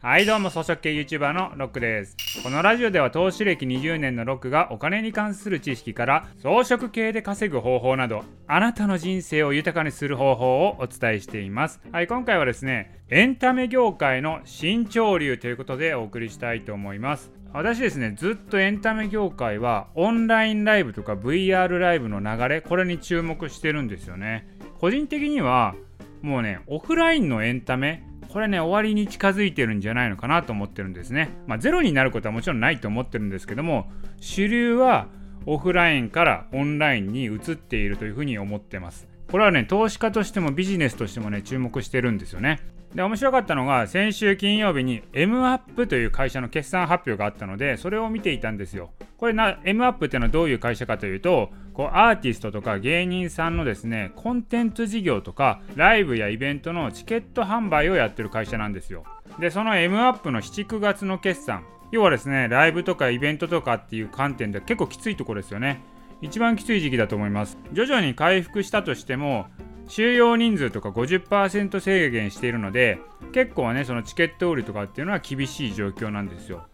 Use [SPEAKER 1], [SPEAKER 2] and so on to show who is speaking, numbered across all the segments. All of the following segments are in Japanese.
[SPEAKER 1] はいどうも装飾系 YouTuber のロックです。このラジオでは投資歴20年のロックがお金に関する知識から装飾系で稼ぐ方法などあなたの人生を豊かにする方法をお伝えしています。はい今回はですねエンタメ業界の新潮流ということでお送りしたいと思います。私ですねずっとエンタメ業界はオンラインライブとか VR ライブの流れこれに注目してるんですよね。個人的にはもうねオフラインのエンタメこれね終わりに近づいてるんじゃないのかなと思ってるんですね。まあ、ゼロになることはもちろんないと思ってるんですけども主流はオフラインからオンラインに移っているというふうに思ってます。これはね投資家としてもビジネスとしてもね注目してるんですよね。で面白かったのが先週金曜日に M アップという会社の決算発表があったのでそれを見ていたんですよ。これな M アップっていうのはどういう会社かというとこうアーティストとか芸人さんのですねコンテンツ事業とかライブやイベントのチケット販売をやってる会社なんですよ。でその M アップの7、9月の決算要はですねライブとかイベントとかっていう観点で結構きついところですよね。一番きつい時期だと思います。徐々に回復したとしても収容人数とか50%制限しているので結構ねそのチケット売りとかっていうのは厳しい状況なんですよ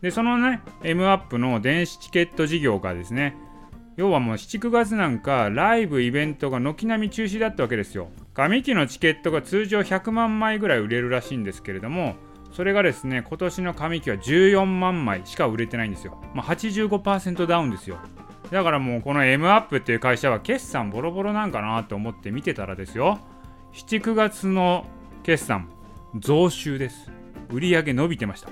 [SPEAKER 1] でそのね M アップの電子チケット事業がですね要はもう7、9月なんかライブイベントが軒並み中止だったわけですよ。紙機のチケットが通常100万枚ぐらい売れるらしいんですけれどもそれがですね今年の紙機は14万枚しか売れてないんですよ、まあ、85%ダウンですよ。だからもうこの M アップっていう会社は決算ボロボロなんかなと思って見てたらですよ。7、9月の決算増収です。売り上げ伸びてました。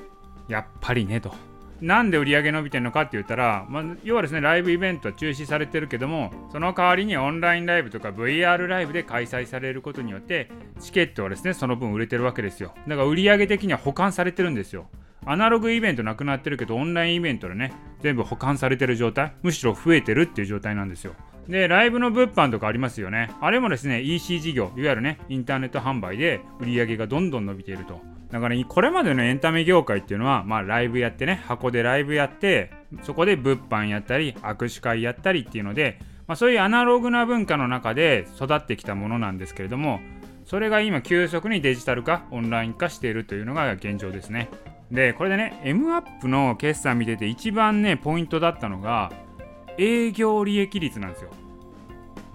[SPEAKER 1] やっぱりねと。なんで売り上げ伸びてるのかって言ったら、まあ、要はですねライブイベントは中止されてるけどもその代わりにオンラインライブとか VR ライブで開催されることによってチケットはですねその分売れてるわけですよ。だから売り上げ的には保管されてるんですよ。アナログイベントなくなってるけどオンラインイベントでね全部保管されてる状態。むしろ増えてるっていう状態なんですよ。でライブの物販とかありますよね。あれもですね EC 事業いわゆるねインターネット販売で売り上げがどんどん伸びていると。だからこれまでのエンタメ業界っていうのはまあライブやってね箱でライブやってそこで物販やったり握手会やったりっていうので、まあ、そういうアナログな文化の中で育ってきたものなんですけれどもそれが今急速にデジタル化オンライン化しているというのが現状ですね。でこれでね M アップの決算見てて一番ねポイントだったのが営業利益率なんですよ。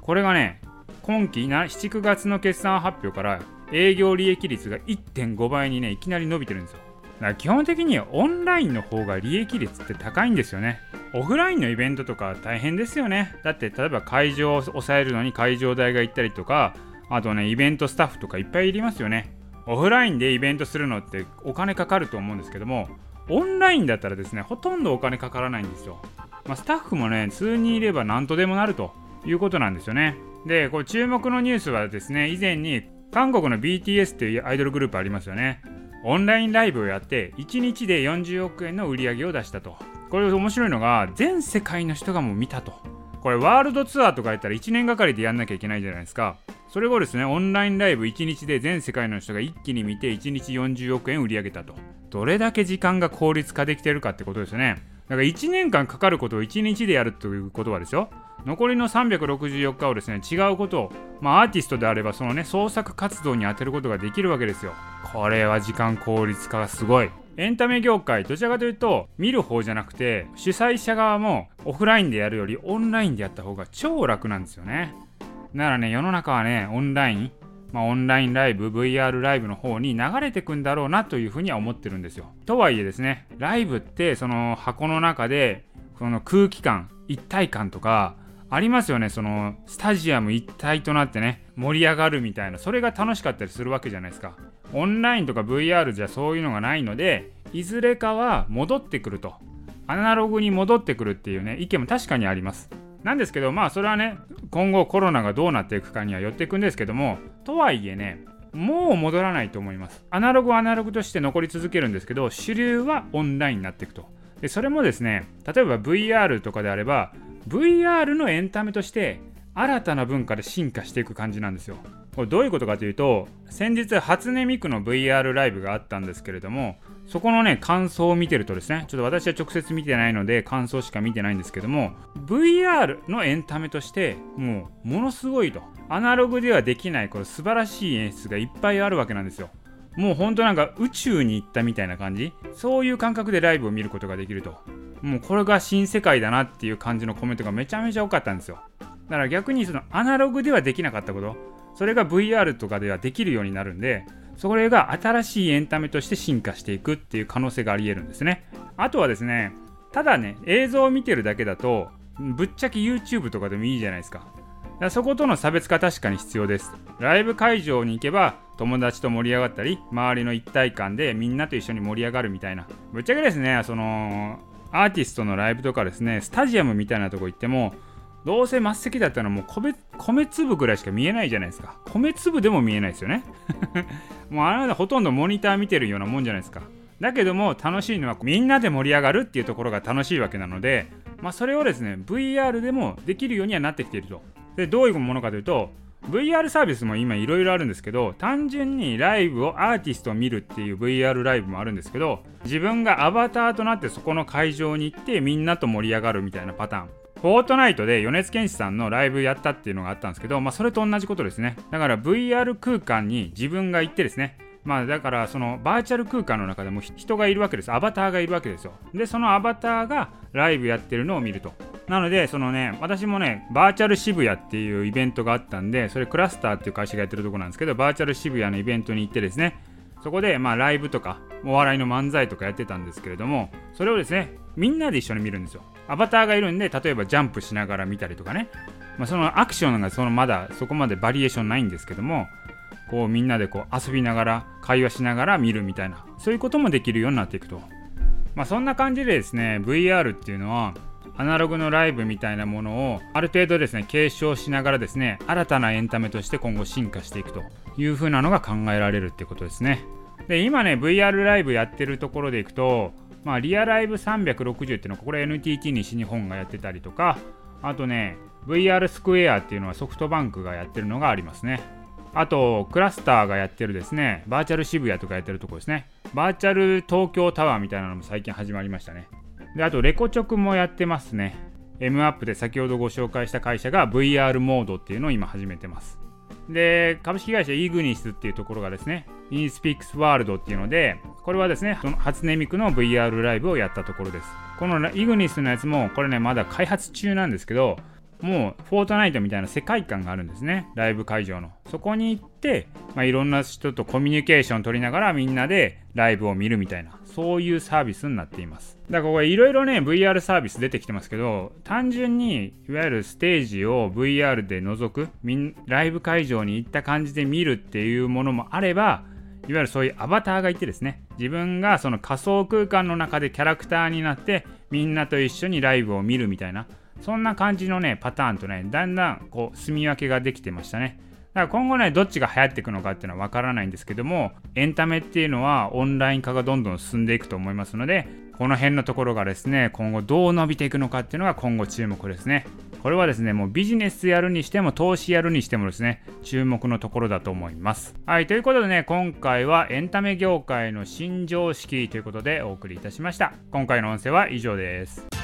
[SPEAKER 1] これがね今期な7、9月の決算発表から営業利益率が1.5倍にねいきなり伸びてるんですよ。だから基本的にオンラインの方が利益率って高いんですよね。オフラインのイベントとか大変ですよね。だって例えば会場を抑えるのに会場代が行ったりとかあとねイベントスタッフとかいっぱいいりますよね。オフラインでイベントするのってお金かかると思うんですけどもオンラインだったらですねほとんどお金かからないんですよ、まあ、スタッフもね数人いれば何とでもなるということなんですよね。でこれ注目のニュースはですね以前に韓国の BTS っていうアイドルグループありますよね。オンラインライブをやって1日で40億円の売り上げを出したと。これ面白いのが全世界の人がもう見たと。これワールドツアーとかやったら1年がかりでやんなきゃいけないじゃないですか。それをですねオンラインライブ1日で全世界の人が一気に見て1日40億円売り上げたと。どれだけ時間が効率化できてるかってことですよね。だから1年間かかることを1日でやるということはですよ。残りの364日をですね違うことを、まあ、アーティストであればそのね創作活動に充てることができるわけですよ。これは時間効率化がすごい。エンタメ業界どちらかというと見る方じゃなくて主催者側もオフラインでやるよりオンラインでやった方が超楽なんですよね。ならね世の中はねオンラインまあ、オンラインライブ VR ライブの方に流れてくんだろうなというふうには思ってるんですよ。とはいえですねライブってその箱の中でその空気感一体感とかありますよね。そのスタジアム一体となってね盛り上がるみたいな。それが楽しかったりするわけじゃないですか。オンラインとか VR じゃそういうのがないのでいずれかは戻ってくると。アナログに戻ってくるっていうね意見も確かにあります。なんですけどまあそれはね今後コロナがどうなっていくかにはよっていくんですけどもとはいえねもう戻らないと思います。アナログはアナログとして残り続けるんですけど主流はオンラインになっていくと。でそれもですね例えば VR とかであれば VR のエンタメとして新たな文化で進化していく感じなんですよ。これどういうことかというと先日初音ミクの VR ライブがあったんですけれどもそこのね感想を見てるとですねちょっと私は直接見てないので感想しか見てないんですけども VR のエンタメとしてもうものすごいとアナログではできないこの素晴らしい演出がいっぱいあるわけなんですよ。もうほんとなんか宇宙に行ったみたいな感じそういう感覚でライブを見ることができるともうこれが新世界だなっていう感じのコメントがめちゃめちゃ多かったんですよ。だから逆にそのアナログではできなかったこと。それが VR とかではできるようになるんでそれが新しいエンタメとして進化していくっていう可能性がありえるんですね。あとはですねただね映像を見てるだけだとぶっちゃけ YouTube とかでもいいじゃないですか。そことの差別化確かに必要です。ライブ会場に行けば友達と盛り上がったり周りの一体感でみんなと一緒に盛り上がるみたいな。ぶっちゃけですねそのアーティストのライブとかですねスタジアムみたいなとこ行ってもどうせ末席だったらもう米米粒ぐらいしか見えないじゃないですか。米粒でも見えないですよね。もうあなたほとんどモニター見てるようなもんじゃないですか。だけども楽しいのはみんなで盛り上がるっていうところが楽しいわけなので、まあ、それをですね VR でもできるようにはなってきていると。でどういうものかというと VR サービスも今いろいろあるんですけど単純にライブをアーティストを見るっていう VR ライブもあるんですけど自分がアバターとなってそこの会場に行ってみんなと盛り上がるみたいなパターン。フォートナイトで米津玄師さんのライブやったっていうのがあったんですけど、まあ、それと同じことですね。だから VR 空間に自分が行ってですね。まあだからそのバーチャル空間の中でも人がいるわけです。アバターがいるわけですよ。でそのアバターがライブやってるのを見ると。なのでそのね私もねバーチャル渋谷っていうイベントがあったんでそれクラスターっていう会社がやってるとこなんですけどバーチャル渋谷のイベントに行ってですねそこでまあライブとかお笑いの漫才とかやってたんですけれどもそれをですねみんなで一緒に見るんですよ。アバターがいるんで例えばジャンプしながら見たりとかね、まあ、そのアクションがそのまだそこまでバリエーションないんですけどもこうみんなでこう遊びながら会話しながら見るみたいなそういうこともできるようになっていくと。まあそんな感じでですね VR っていうのはアナログのライブみたいなものをある程度ですね継承しながらですね新たなエンタメとして今後進化していくという風なのが考えられるってことですねで今ね VR ライブやってるところでいくとまあリアライブ360っていうのはこれ NTT 西日本がやってたりとかあとね VR スクエアっていうのはソフトバンクがやってるのがありますねあと、クラスターがやってるですね、バーチャル渋谷とかやってるとこですね。バーチャル東京タワーみたいなのも最近始まりましたね。で、あと、レコチョクもやってますね。M アップで先ほどご紹介した会社が VR モードっていうのを今始めてます。で、株式会社イグニスっていうところがですね、インスピックスワールドっていうので、これはですね、その初音ミクの VR ライブをやったところです。このイグニスのやつも、これね、まだ開発中なんですけど、もうフォートナイトみたいな世界観があるんですね。ライブ会場の。そこに行って、まあ、いろんな人とコミュニケーション取りながらみんなでライブを見るみたいなそういうサービスになっています。だからこれいろいろね VR サービス出てきてますけど単純にいわゆるステージを VR で覗くライブ会場に行った感じで見るっていうものもあればいわゆるそういうアバターがいてですね。自分がその仮想空間の中でキャラクターになってみんなと一緒にライブを見るみたいなそんな感じのね、パターンとね、だんだんこう、住み分けができてましたね。だから今後ね、どっちが流行っていくのかっていうのはわからないんですけども、エンタメっていうのはオンライン化がどんどん進んでいくと思いますので、この辺のところがですね、今後どう伸びていくのかっていうのが今後注目ですね。これはですね、もうビジネスやるにしても投資やるにしてもですね、注目のところだと思います。はい、ということでね、今回はエンタメ業界の新常識ということでお送りいたしました。今回の音声は以上です。